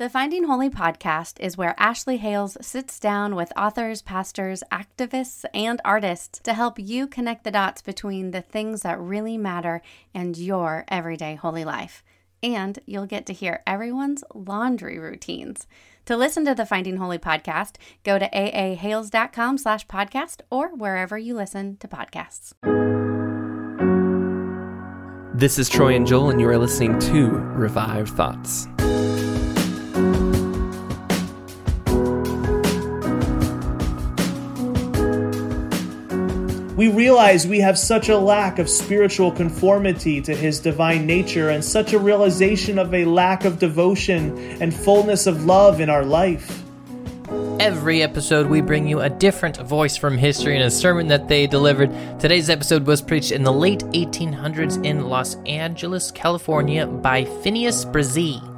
The Finding Holy podcast is where Ashley Hales sits down with authors, pastors, activists, and artists to help you connect the dots between the things that really matter and your everyday holy life. And you'll get to hear everyone's laundry routines. To listen to the Finding Holy podcast, go to aahales.com slash podcast or wherever you listen to podcasts. This is Troy and Joel, and you are listening to Revived Thoughts. We realize we have such a lack of spiritual conformity to His divine nature and such a realization of a lack of devotion and fullness of love in our life. Every episode, we bring you a different voice from history and a sermon that they delivered. Today's episode was preached in the late 1800s in Los Angeles, California by Phineas Bresee.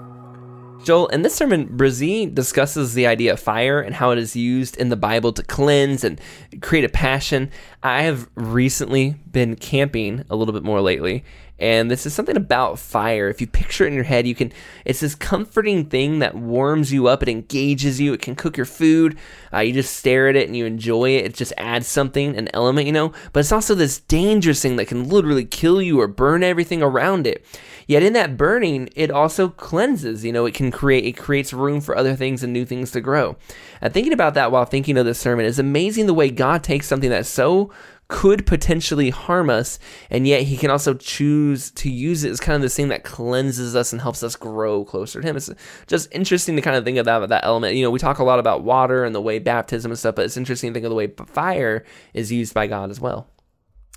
Joel, in this sermon, Bresee discusses the idea of fire and how it is used in the Bible to cleanse and create a passion. I have recently been camping a little bit more lately, and this is something about fire. If you picture it in your head, you can. It's this comforting thing that warms you up. It engages you. It can cook your food. Uh, you just stare at it and you enjoy it. It just adds something, an element, you know. But it's also this dangerous thing that can literally kill you or burn everything around it. Yet in that burning, it also cleanses. You know, it can create. It creates room for other things and new things to grow. And thinking about that while thinking of this sermon is amazing. The way God takes something that's so could potentially harm us, and yet he can also choose to use it as kind of this thing that cleanses us and helps us grow closer to him. It's just interesting to kind of think of that, that element. You know, we talk a lot about water and the way baptism and stuff, but it's interesting to think of the way fire is used by God as well.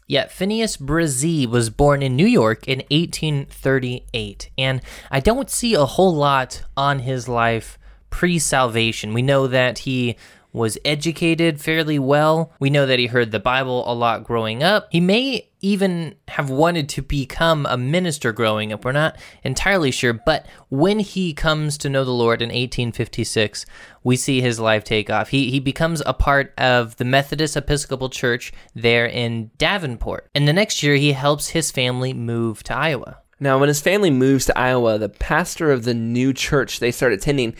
Yeah, Phineas Bresee was born in New York in 1838, and I don't see a whole lot on his life pre salvation. We know that he was educated fairly well. We know that he heard the Bible a lot growing up. He may even have wanted to become a minister growing up. We're not entirely sure. But when he comes to know the Lord in 1856, we see his life take off. He, he becomes a part of the Methodist Episcopal Church there in Davenport. And the next year, he helps his family move to Iowa. Now, when his family moves to Iowa, the pastor of the new church they start attending,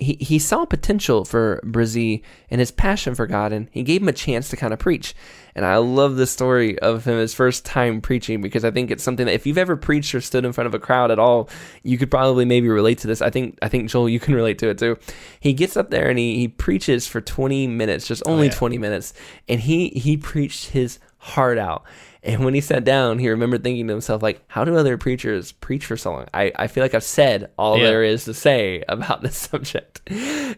he, he saw potential for Bresee and his passion for God, and he gave him a chance to kind of preach. And I love the story of him his first time preaching because I think it's something that if you've ever preached or stood in front of a crowd at all, you could probably maybe relate to this. I think I think Joel, you can relate to it too. He gets up there and he, he preaches for 20 minutes, just oh, only oh, yeah. 20 minutes, and he he preached his heart out. And when he sat down, he remembered thinking to himself, like, how do other preachers preach for so long? I, I feel like I've said all yeah. there is to say about this subject.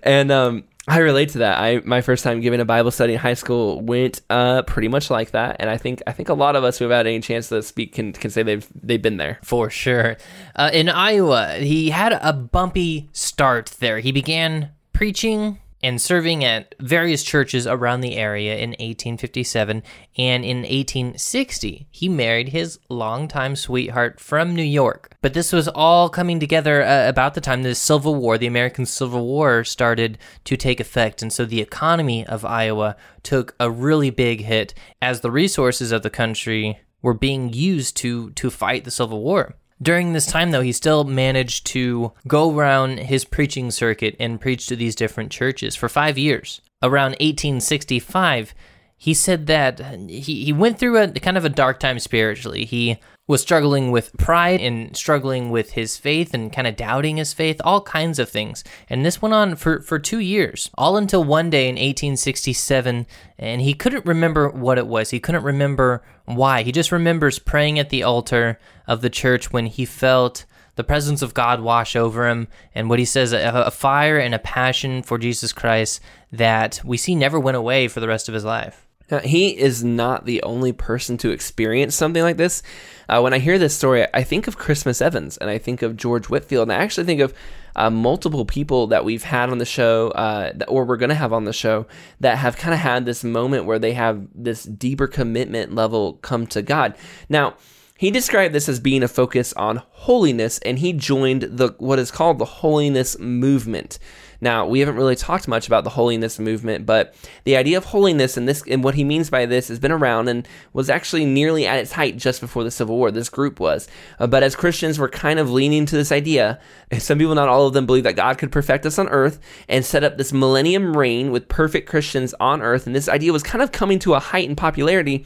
And um, I relate to that. I my first time giving a Bible study in high school went uh, pretty much like that, and I think I think a lot of us who have had any chance to speak can can say they've they've been there for sure. Uh, in Iowa, he had a bumpy start there. He began preaching and serving at various churches around the area in 1857. And in 1860, he married his longtime sweetheart from New York. But this was all coming together uh, about the time the Civil War, the American Civil War, started to take effect. And so the economy of Iowa took a really big hit as the resources of the country were being used to, to fight the Civil War. During this time, though, he still managed to go around his preaching circuit and preach to these different churches for five years. Around 1865, he said that he, he went through a kind of a dark time spiritually. He was struggling with pride and struggling with his faith and kind of doubting his faith, all kinds of things. And this went on for, for two years, all until one day in 1867, and he couldn't remember what it was. He couldn't remember why. He just remembers praying at the altar of the church when he felt the presence of God wash over him, and what he says a, a fire and a passion for Jesus Christ that we see never went away for the rest of his life. Now, he is not the only person to experience something like this. Uh, when I hear this story, I think of Christmas Evans and I think of George Whitefield, and I actually think of uh, multiple people that we've had on the show, uh, or we're going to have on the show, that have kind of had this moment where they have this deeper commitment level come to God. Now, he described this as being a focus on holiness, and he joined the what is called the holiness movement. Now, we haven't really talked much about the holiness movement, but the idea of holiness and this and what he means by this has been around and was actually nearly at its height just before the Civil War. This group was. Uh, but as Christians, we're kind of leaning to this idea. Some people, not all of them, believe that God could perfect us on earth and set up this millennium reign with perfect Christians on earth. And this idea was kind of coming to a height in popularity.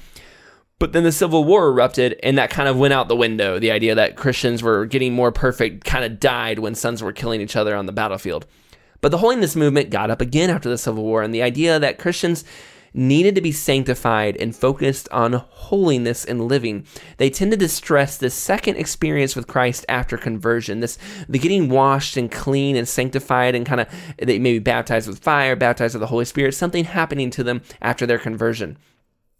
But then the Civil War erupted, and that kind of went out the window. The idea that Christians were getting more perfect kind of died when sons were killing each other on the battlefield. But the holiness movement got up again after the Civil War, and the idea that Christians needed to be sanctified and focused on holiness and living. They tended to stress this second experience with Christ after conversion, this the getting washed and clean and sanctified and kind of they may be baptized with fire, baptized with the Holy Spirit, something happening to them after their conversion.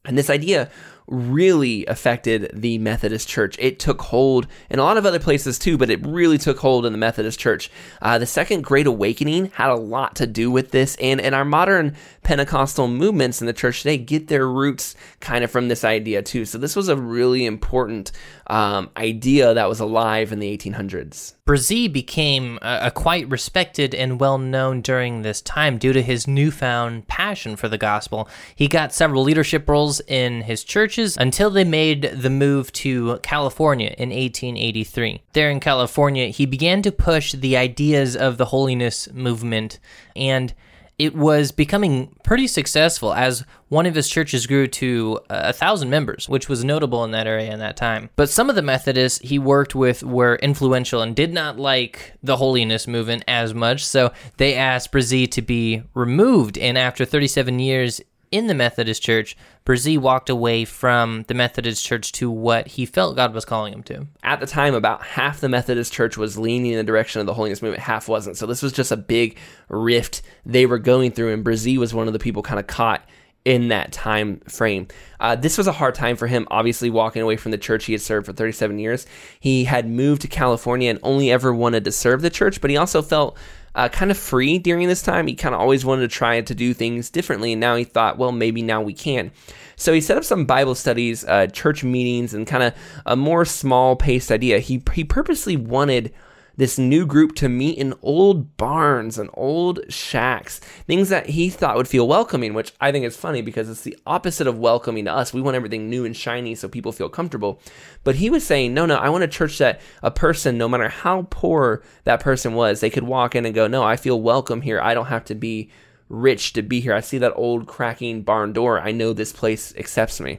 And this idea really affected the Methodist Church. It took hold in a lot of other places too, but it really took hold in the Methodist Church. Uh, the Second Great Awakening had a lot to do with this, and, and our modern Pentecostal movements in the church today get their roots kind of from this idea too. So this was a really important um, idea that was alive in the 1800s. Bresee became a, a quite respected and well known during this time due to his newfound passion for the gospel. He got several leadership roles in his churches until they made the move to California in 1883. There in California, he began to push the ideas of the holiness movement and it was becoming pretty successful as one of his churches grew to uh, a thousand members, which was notable in that area in that time. But some of the Methodists he worked with were influential and did not like the holiness movement as much, so they asked Bresee to be removed. And after 37 years in the Methodist Church, Bresee walked away from the Methodist Church to what he felt God was calling him to. At the time, about half the Methodist Church was leaning in the direction of the holiness movement, half wasn't. So this was just a big rift they were going through, and Bresee was one of the people kind of caught in that time frame. Uh, this was a hard time for him, obviously, walking away from the church he had served for 37 years. He had moved to California and only ever wanted to serve the church, but he also felt uh, kind of free during this time. He kind of always wanted to try to do things differently, and now he thought, well, maybe now we can. So he set up some Bible studies, uh, church meetings, and kind of a more small paced idea. He, he purposely wanted this new group to meet in old barns and old shacks, things that he thought would feel welcoming, which I think is funny because it's the opposite of welcoming to us. We want everything new and shiny so people feel comfortable. But he was saying, no, no, I want a church that a person, no matter how poor that person was, they could walk in and go, no, I feel welcome here. I don't have to be rich to be here. I see that old cracking barn door. I know this place accepts me.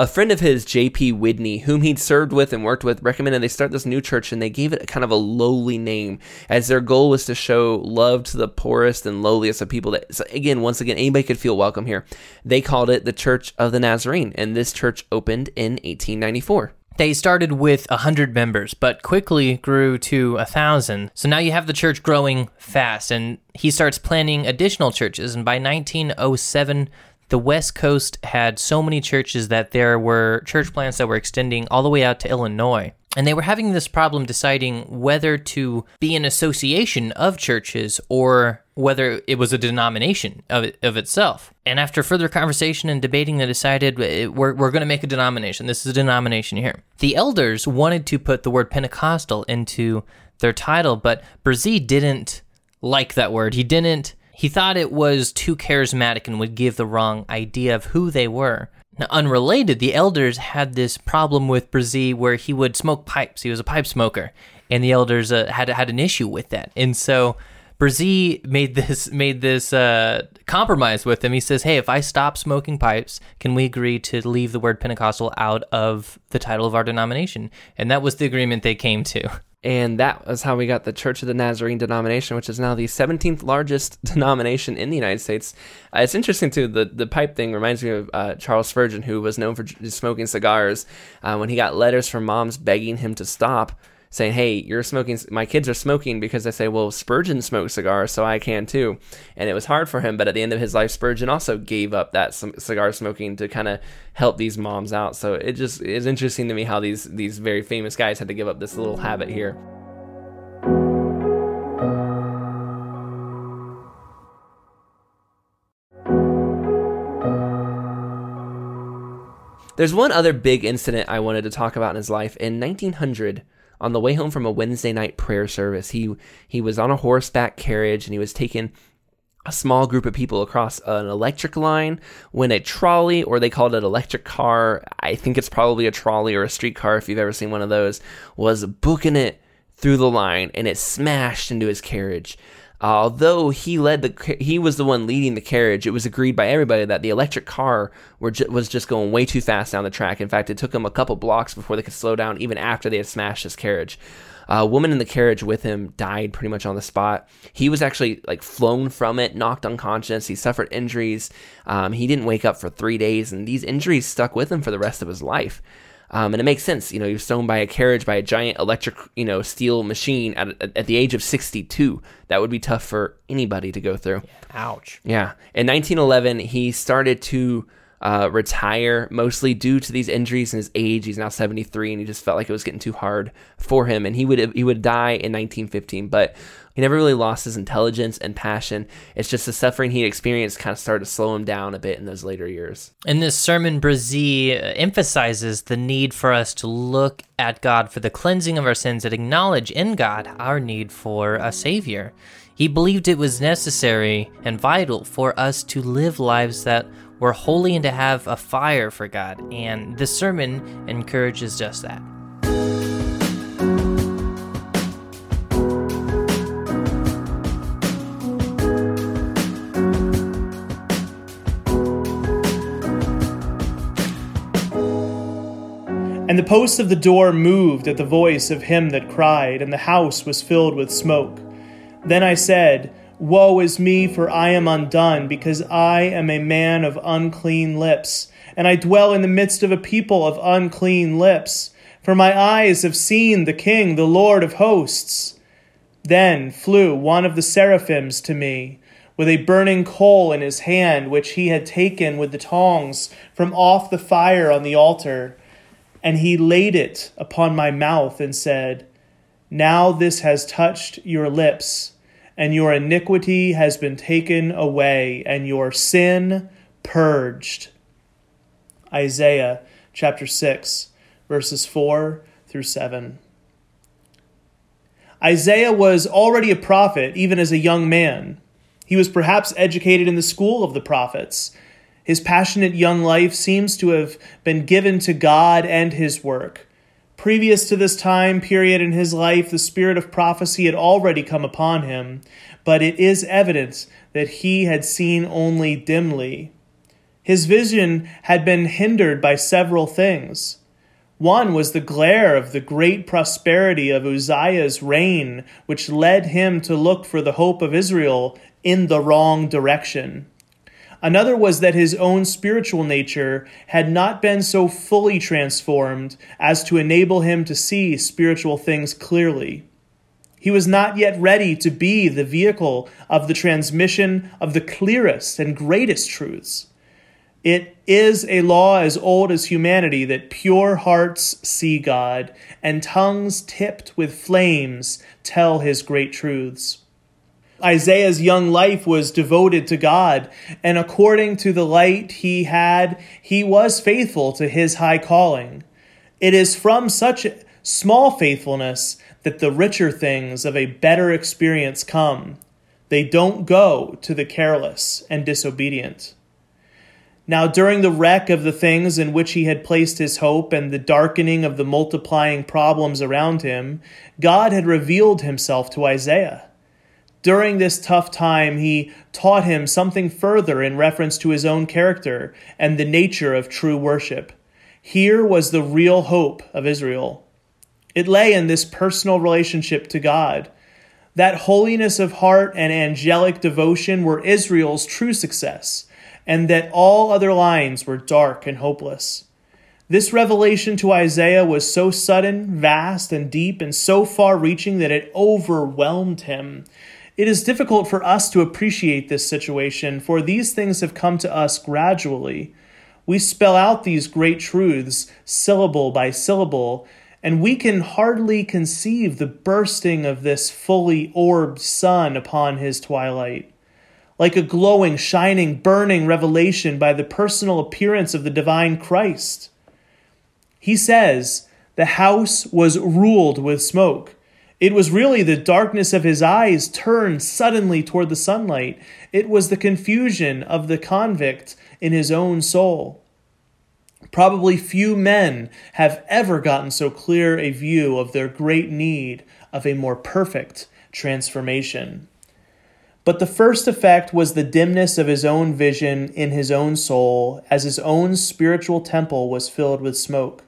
A friend of his, J.P. Widney, whom he'd served with and worked with, recommended they start this new church and they gave it kind of a lowly name as their goal was to show love to the poorest and lowliest of people that, so again, once again, anybody could feel welcome here. They called it the Church of the Nazarene and this church opened in 1894. They started with 100 members, but quickly grew to 1,000. So now you have the church growing fast, and he starts planning additional churches. And by 1907, the West Coast had so many churches that there were church plants that were extending all the way out to Illinois. And they were having this problem deciding whether to be an association of churches or whether it was a denomination of, of itself. And after further conversation and debating, they decided eh, we're, we're going to make a denomination. This is a denomination here. The elders wanted to put the word Pentecostal into their title, but Bresee didn't like that word. He didn't he thought it was too charismatic and would give the wrong idea of who they were. Now, unrelated, the elders had this problem with Bresee where he would smoke pipes. He was a pipe smoker, and the elders uh, had had an issue with that. And so Bresee made this made this uh, compromise with him. He says, "Hey, if I stop smoking pipes, can we agree to leave the word Pentecostal out of the title of our denomination?" And that was the agreement they came to. And that was how we got the Church of the Nazarene denomination, which is now the 17th largest denomination in the United States. Uh, it's interesting, too. The, the pipe thing reminds me of uh, Charles Spurgeon, who was known for smoking cigars. Uh, when he got letters from moms begging him to stop, saying, "Hey, you're smoking. My kids are smoking because I say, well, Spurgeon smoked cigars, so I can too." And it was hard for him, but at the end of his life, Spurgeon also gave up that cigar smoking to kind of help these moms out. So it just is interesting to me how these these very famous guys had to give up this little habit here. There's one other big incident I wanted to talk about in his life. In 1900, on the way home from a Wednesday night prayer service, he he was on a horseback carriage and he was taking a small group of people across an electric line when a trolley, or they called it electric car, I think it's probably a trolley or a streetcar if you've ever seen one of those, was booking it through the line and it smashed into his carriage. Although he led the, he was the one leading the carriage. It was agreed by everybody that the electric car ju- was just going way too fast down the track. In fact, it took him a couple blocks before they could slow down, even after they had smashed his carriage. A woman in the carriage with him died pretty much on the spot. He was actually like flown from it, knocked unconscious. He suffered injuries. Um, he didn't wake up for three days, and these injuries stuck with him for the rest of his life. Um, and it makes sense, you know, you're thrown by a carriage by a giant electric, you know, steel machine at, at, at the age of 62. That would be tough for anybody to go through. Ouch. Yeah. In 1911, he started to uh, retire, mostly due to these injuries and his age. He's now 73, and he just felt like it was getting too hard for him. And he would he would die in 1915, but he never really lost his intelligence and passion. It's just the suffering he experienced kind of started to slow him down a bit in those later years. In this sermon, Bresee emphasizes the need for us to look at God for the cleansing of our sins and acknowledge in God our need for a Savior. He believed it was necessary and vital for us to live lives that were holy and to have a fire for God, and this sermon encourages just that. And the posts of the door moved at the voice of him that cried, and the house was filled with smoke. Then I said, Woe is me, for I am undone, because I am a man of unclean lips, and I dwell in the midst of a people of unclean lips. For my eyes have seen the King, the Lord of hosts. Then flew one of the seraphims to me, with a burning coal in his hand, which he had taken with the tongs from off the fire on the altar. And he laid it upon my mouth and said, Now this has touched your lips, and your iniquity has been taken away, and your sin purged. Isaiah chapter 6, verses 4 through 7. Isaiah was already a prophet, even as a young man. He was perhaps educated in the school of the prophets his passionate young life seems to have been given to God and his work. Previous to this time period in his life, the spirit of prophecy had already come upon him, but it is evident that he had seen only dimly. His vision had been hindered by several things. One was the glare of the great prosperity of Uzziah's reign, which led him to look for the hope of Israel in the wrong direction. Another was that his own spiritual nature had not been so fully transformed as to enable him to see spiritual things clearly. He was not yet ready to be the vehicle of the transmission of the clearest and greatest truths. It is a law as old as humanity that pure hearts see God, and tongues tipped with flames tell his great truths. Isaiah's young life was devoted to God, and according to the light he had, he was faithful to his high calling. It is from such small faithfulness that the richer things of a better experience come. They don't go to the careless and disobedient. Now, during the wreck of the things in which he had placed his hope and the darkening of the multiplying problems around him, God had revealed himself to Isaiah. During this tough time, he taught him something further in reference to his own character and the nature of true worship. Here was the real hope of Israel. It lay in this personal relationship to God. That holiness of heart and angelic devotion were Israel's true success, and that all other lines were dark and hopeless. This revelation to Isaiah was so sudden, vast, and deep, and so far reaching that it overwhelmed him. It is difficult for us to appreciate this situation, for these things have come to us gradually. We spell out these great truths syllable by syllable, and we can hardly conceive the bursting of this fully orbed sun upon his twilight. Like a glowing, shining, burning revelation by the personal appearance of the divine Christ. He says, The house was ruled with smoke. It was really the darkness of his eyes turned suddenly toward the sunlight. It was the confusion of the convict in his own soul. Probably few men have ever gotten so clear a view of their great need of a more perfect transformation. But the first effect was the dimness of his own vision in his own soul as his own spiritual temple was filled with smoke.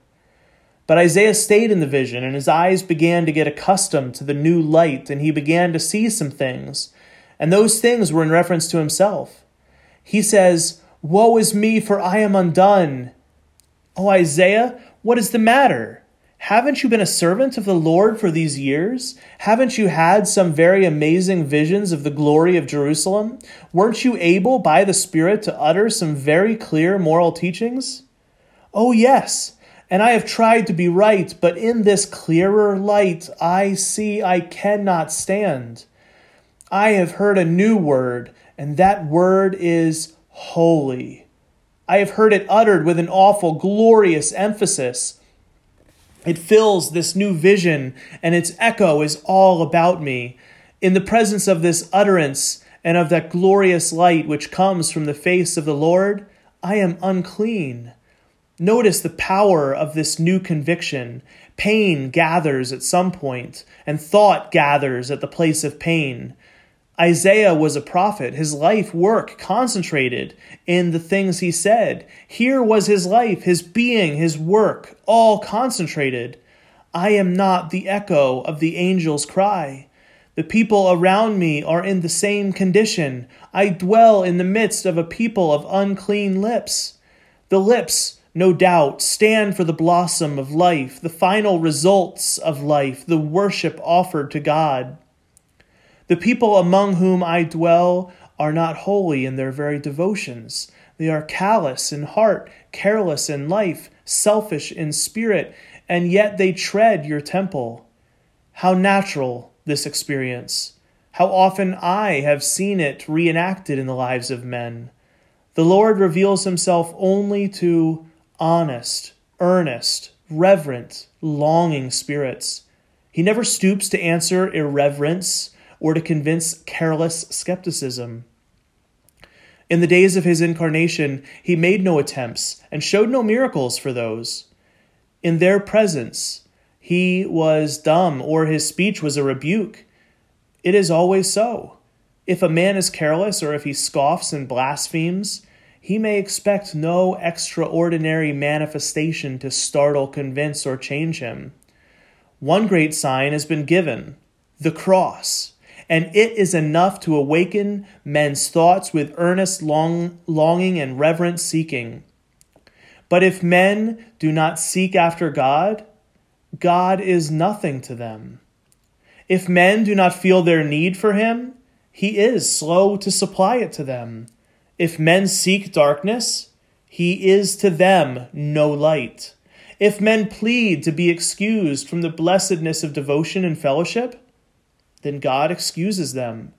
But Isaiah stayed in the vision, and his eyes began to get accustomed to the new light, and he began to see some things. And those things were in reference to himself. He says, Woe is me, for I am undone. Oh, Isaiah, what is the matter? Haven't you been a servant of the Lord for these years? Haven't you had some very amazing visions of the glory of Jerusalem? Weren't you able by the Spirit to utter some very clear moral teachings? Oh, yes and I have tried to be right, but in this clearer light I see I cannot stand. I have heard a new word, and that word is holy. I have heard it uttered with an awful, glorious emphasis. It fills this new vision, and its echo is all about me. In the presence of this utterance and of that glorious light which comes from the face of the Lord, I am unclean. Notice the power of this new conviction. Pain gathers at some point, and thought gathers at the place of pain. Isaiah was a prophet. His life work concentrated in the things he said. Here was his life, his being, his work, all concentrated. I am not the echo of the angel's cry. The people around me are in the same condition. I dwell in the midst of a people of unclean lips. The lips no doubt, stand for the blossom of life, the final results of life, the worship offered to God. The people among whom I dwell are not holy in their very devotions. They are callous in heart, careless in life, selfish in spirit, and yet they tread your temple. How natural this experience! How often I have seen it reenacted in the lives of men. The Lord reveals himself only to honest, earnest, reverent, longing spirits. He never stoops to answer irreverence or to convince careless skepticism. In the days of his incarnation, he made no attempts and showed no miracles for those. In their presence, he was dumb or his speech was a rebuke. It is always so. If a man is careless or if he scoffs and blasphemes, he may expect no extraordinary manifestation to startle, convince, or change him. One great sign has been given the cross, and it is enough to awaken men's thoughts with earnest long, longing and reverent seeking. But if men do not seek after God, God is nothing to them. If men do not feel their need for Him, He is slow to supply it to them. If men seek darkness, he is to them no light. If men plead to be excused from the blessedness of devotion and fellowship, then God excuses them.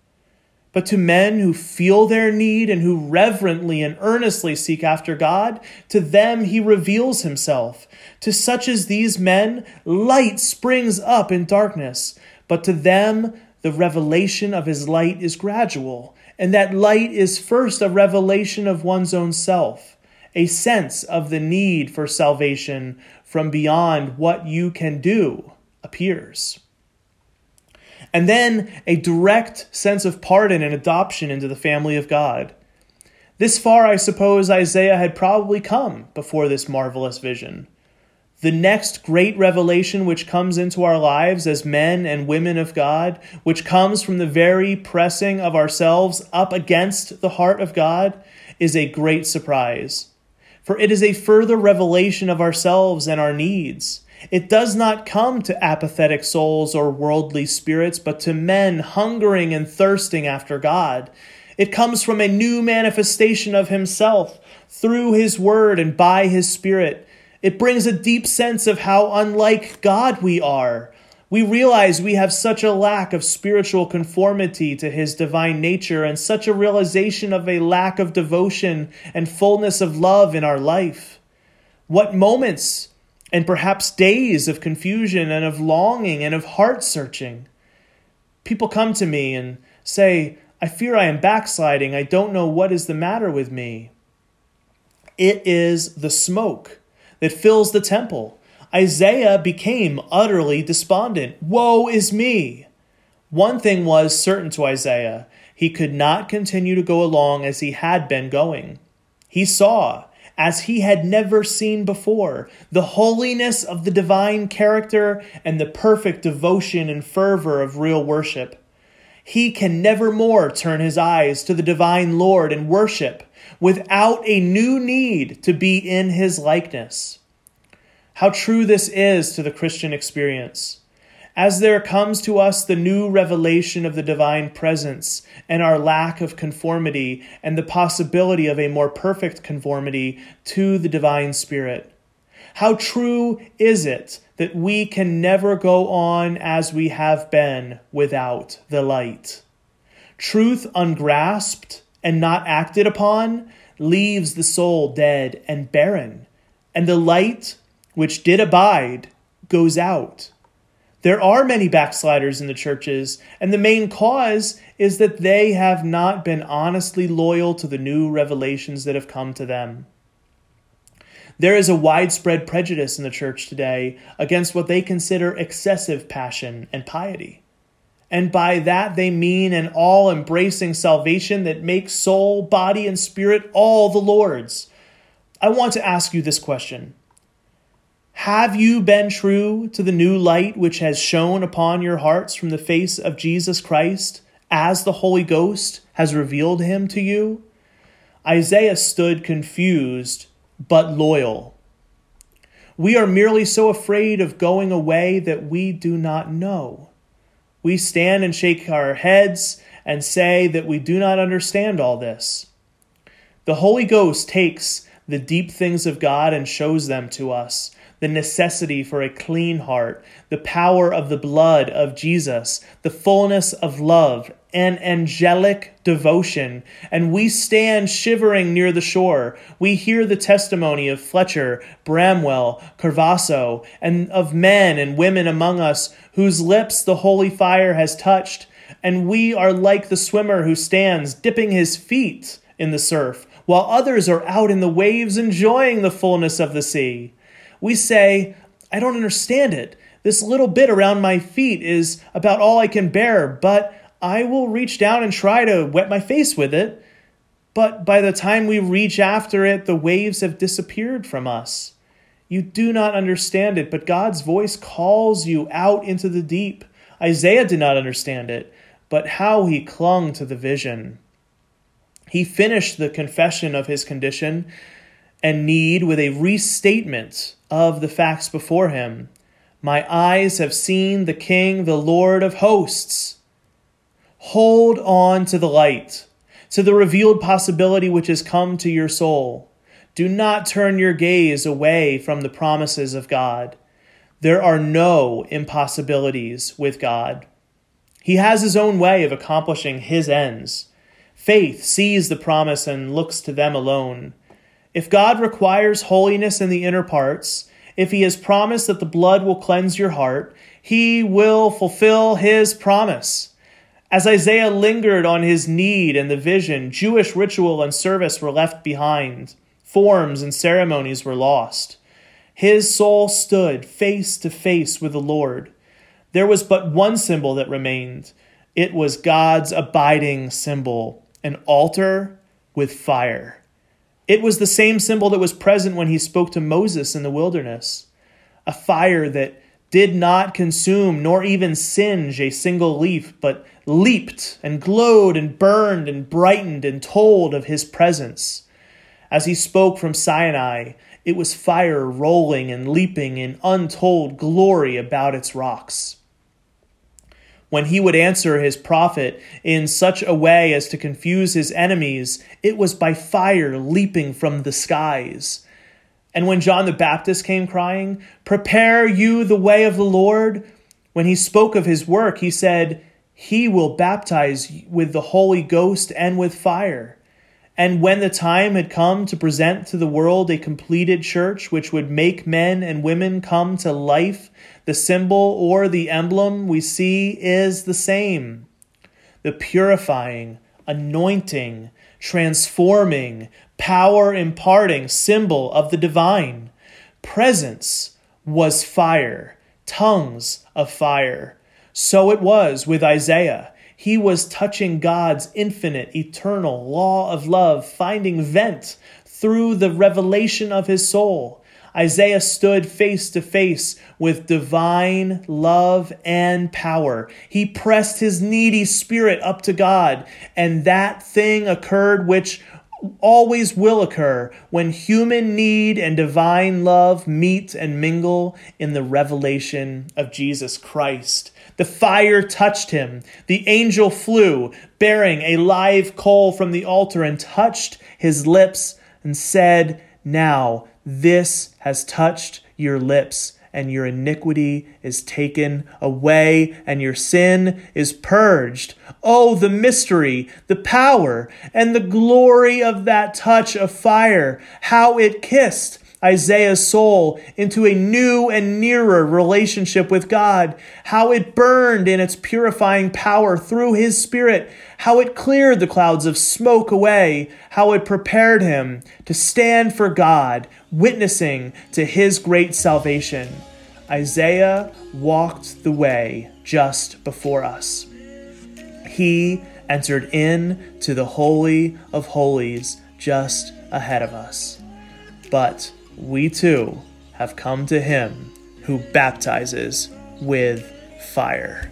But to men who feel their need and who reverently and earnestly seek after God, to them he reveals himself. To such as these men, light springs up in darkness, but to them the revelation of his light is gradual and that light is first a revelation of one's own self, a sense of the need for salvation from beyond what you can do appears. And then a direct sense of pardon and adoption into the family of God. This far, I suppose, Isaiah had probably come before this marvelous vision the next great revelation which comes into our lives as men and women of God, which comes from the very pressing of ourselves up against the heart of God, is a great surprise. For it is a further revelation of ourselves and our needs. It does not come to apathetic souls or worldly spirits, but to men hungering and thirsting after God. It comes from a new manifestation of Himself through His Word and by His Spirit it brings a deep sense of how unlike God we are. We realize we have such a lack of spiritual conformity to His divine nature and such a realization of a lack of devotion and fullness of love in our life. What moments and perhaps days of confusion and of longing and of heart searching. People come to me and say, I fear I am backsliding. I don't know what is the matter with me. It is the smoke that fills the temple. Isaiah became utterly despondent. Woe is me! One thing was certain to Isaiah he could not continue to go along as he had been going. He saw, as he had never seen before, the holiness of the divine character and the perfect devotion and fervor of real worship. He can never more turn his eyes to the divine Lord and worship without a new need to be in his likeness. How true this is to the Christian experience. As there comes to us the new revelation of the divine presence and our lack of conformity and the possibility of a more perfect conformity to the divine spirit. How true is it that we can never go on as we have been without the light? Truth ungrasped and not acted upon leaves the soul dead and barren, and the light which did abide goes out. There are many backsliders in the churches, and the main cause is that they have not been honestly loyal to the new revelations that have come to them. There is a widespread prejudice in the church today against what they consider excessive passion and piety. And by that they mean an all embracing salvation that makes soul, body, and spirit all the Lord's. I want to ask you this question have you been true to the new light which has shone upon your hearts from the face of Jesus Christ as the Holy Ghost has revealed him to you? Isaiah stood confused but loyal. We are merely so afraid of going away that we do not know. We stand and shake our heads and say that we do not understand all this. The Holy Ghost takes the deep things of God and shows them to us the necessity for a clean heart, the power of the blood of Jesus, the fullness of love, and angelic devotion. And we stand shivering near the shore. We hear the testimony of Fletcher, Bramwell, Carvosso, and of men and women among us whose lips the holy fire has touched. And we are like the swimmer who stands dipping his feet in the surf, while others are out in the waves enjoying the fullness of the sea we say, I don't understand it. This little bit around my feet is about all I can bear, but I will reach down and try to wet my face with it. But by the time we reach after it, the waves have disappeared from us. You do not understand it, but God's voice calls you out into the deep. Isaiah did not understand it, but how he clung to the vision. He finished the confession of his condition and need with a restatement of the facts before him. My eyes have seen the King, the Lord of hosts. Hold on to the light, to the revealed possibility which has come to your soul. Do not turn your gaze away from the promises of God. There are no impossibilities with God. He has his own way of accomplishing his ends. Faith sees the promise and looks to them alone. If God requires holiness in the inner parts, if he has promised that the blood will cleanse your heart, he will fulfill his promise. As Isaiah lingered on his need and the vision, Jewish ritual and service were left behind. Forms and ceremonies were lost. His soul stood face to face with the Lord. There was but one symbol that remained. It was God's abiding symbol, an altar with fire. It was the same symbol that was present when he spoke to Moses in the wilderness a fire that did not consume nor even singe a single leaf, but leaped and glowed and burned and brightened and told of his presence. As he spoke from Sinai, it was fire rolling and leaping in untold glory about its rocks when he would answer his prophet in such a way as to confuse his enemies, it was by fire leaping from the skies. And when John the Baptist came crying, Prepare you the way of the Lord, when he spoke of his work, he said, He will baptize with the Holy Ghost and with fire. And when the time had come to present to the world a completed church which would make men and women come to life, the symbol or the emblem we see is the same. The purifying, anointing, transforming, power imparting symbol of the divine. Presence was fire, tongues of fire. So it was with Isaiah. He was touching God's infinite, eternal law of love, finding vent through the revelation of his soul. Isaiah stood face to face with divine love and power. He pressed his needy spirit up to God, and that thing occurred which always will occur when human need and divine love meet and mingle in the revelation of Jesus Christ. The fire touched him. The angel flew, bearing a live coal from the altar, and touched his lips and said, Now this has touched your lips, and your iniquity is taken away, and your sin is purged. Oh, the mystery, the power, and the glory of that touch of fire, how it kissed Isaiah's soul into a new and nearer relationship with God, how it burned in its purifying power through his spirit, how it cleared the clouds of smoke away, how it prepared him to stand for God, witnessing to his great salvation. Isaiah walked the way just before us. He entered in to the Holy of Holies just ahead of us. But we too have come to him who baptizes with fire.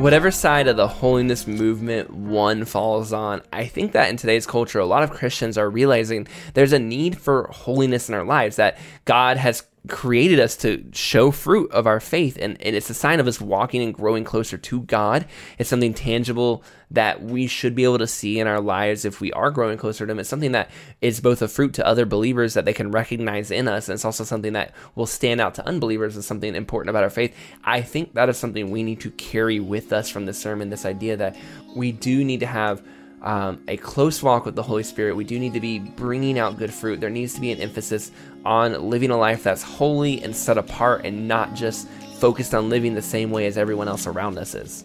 Whatever side of the holiness movement one falls on, I think that in today's culture, a lot of Christians are realizing there's a need for holiness in our lives, that God has created us to show fruit of our faith and, and, it's a sign of us walking and growing closer to god. It's something tangible that we should be able to see in our lives if we are growing closer to him. It's something that is both a fruit to other believers that they can recognize in us and it's also something that will stand out to unbelievers as something important about our faith. I think that is something we need to carry with us from this sermon this idea that we do need to have um, a close walk with the Holy Spirit, we do need to be bringing out good fruit. There needs to be an emphasis on living a life that's holy and set apart and not just focused on living the same way as everyone else around us is.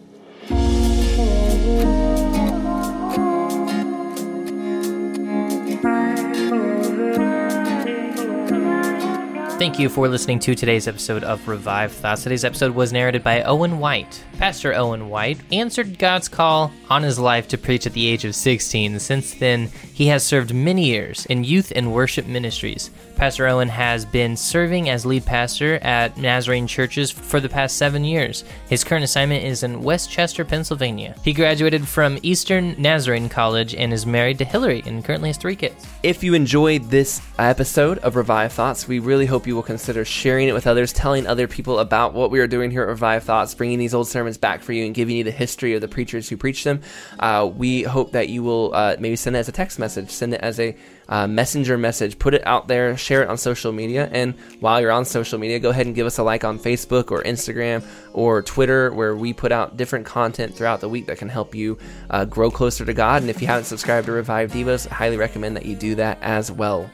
Thank you for listening to today's episode of Revive Thoughts. Today's episode was narrated by Owen White. Pastor Owen White answered God's call on his life to preach at the age of 16. Since then, he has served many years in youth and worship ministries. Pastor Owen has been serving as lead pastor at Nazarene churches for the past seven years. His current assignment is in West Chester, Pennsylvania. He graduated from Eastern Nazarene College and is married to Hillary and currently has three kids. If you enjoyed this episode of Revive Thoughts, we really hope you will consider sharing it with others, telling other people about what we are doing here at Revive Thoughts, bringing these old sermons back for you and giving you the history of the preachers who preach them. Uh, we hope that you will uh, maybe send it as a text message, send it as a uh, messenger message, put it out there, share it on social media. And while you're on social media, go ahead and give us a like on Facebook or Instagram or Twitter, where we put out different content throughout the week that can help you uh, grow closer to God. And if you haven't subscribed to Revive Devos, I highly recommend that you do that as well.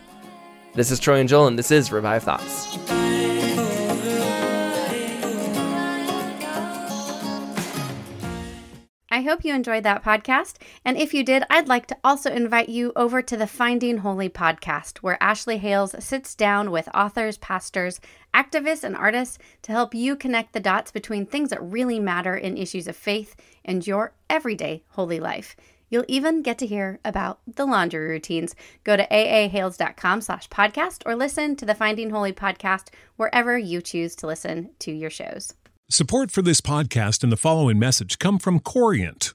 This is Troy and Joel, and this is Revive Thoughts. I hope you enjoyed that podcast. And if you did, I'd like to also invite you over to the Finding Holy podcast, where Ashley Hales sits down with authors, pastors, activists, and artists to help you connect the dots between things that really matter in issues of faith and your everyday holy life. You'll even get to hear about the laundry routines. Go to aahales.com slash podcast or listen to the Finding Holy podcast wherever you choose to listen to your shows. Support for this podcast and the following message come from Corient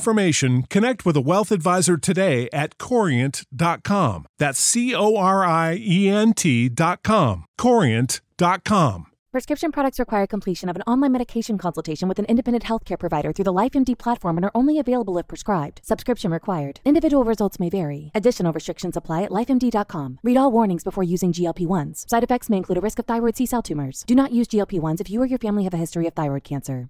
connect with a wealth advisor today at corient.com. That's C O R I E N T.com. Corient.com. Prescription products require completion of an online medication consultation with an independent healthcare provider through the LifeMD platform and are only available if prescribed. Subscription required. Individual results may vary. Additional restrictions apply at lifemd.com. Read all warnings before using GLP 1s. Side effects may include a risk of thyroid C cell tumors. Do not use GLP 1s if you or your family have a history of thyroid cancer.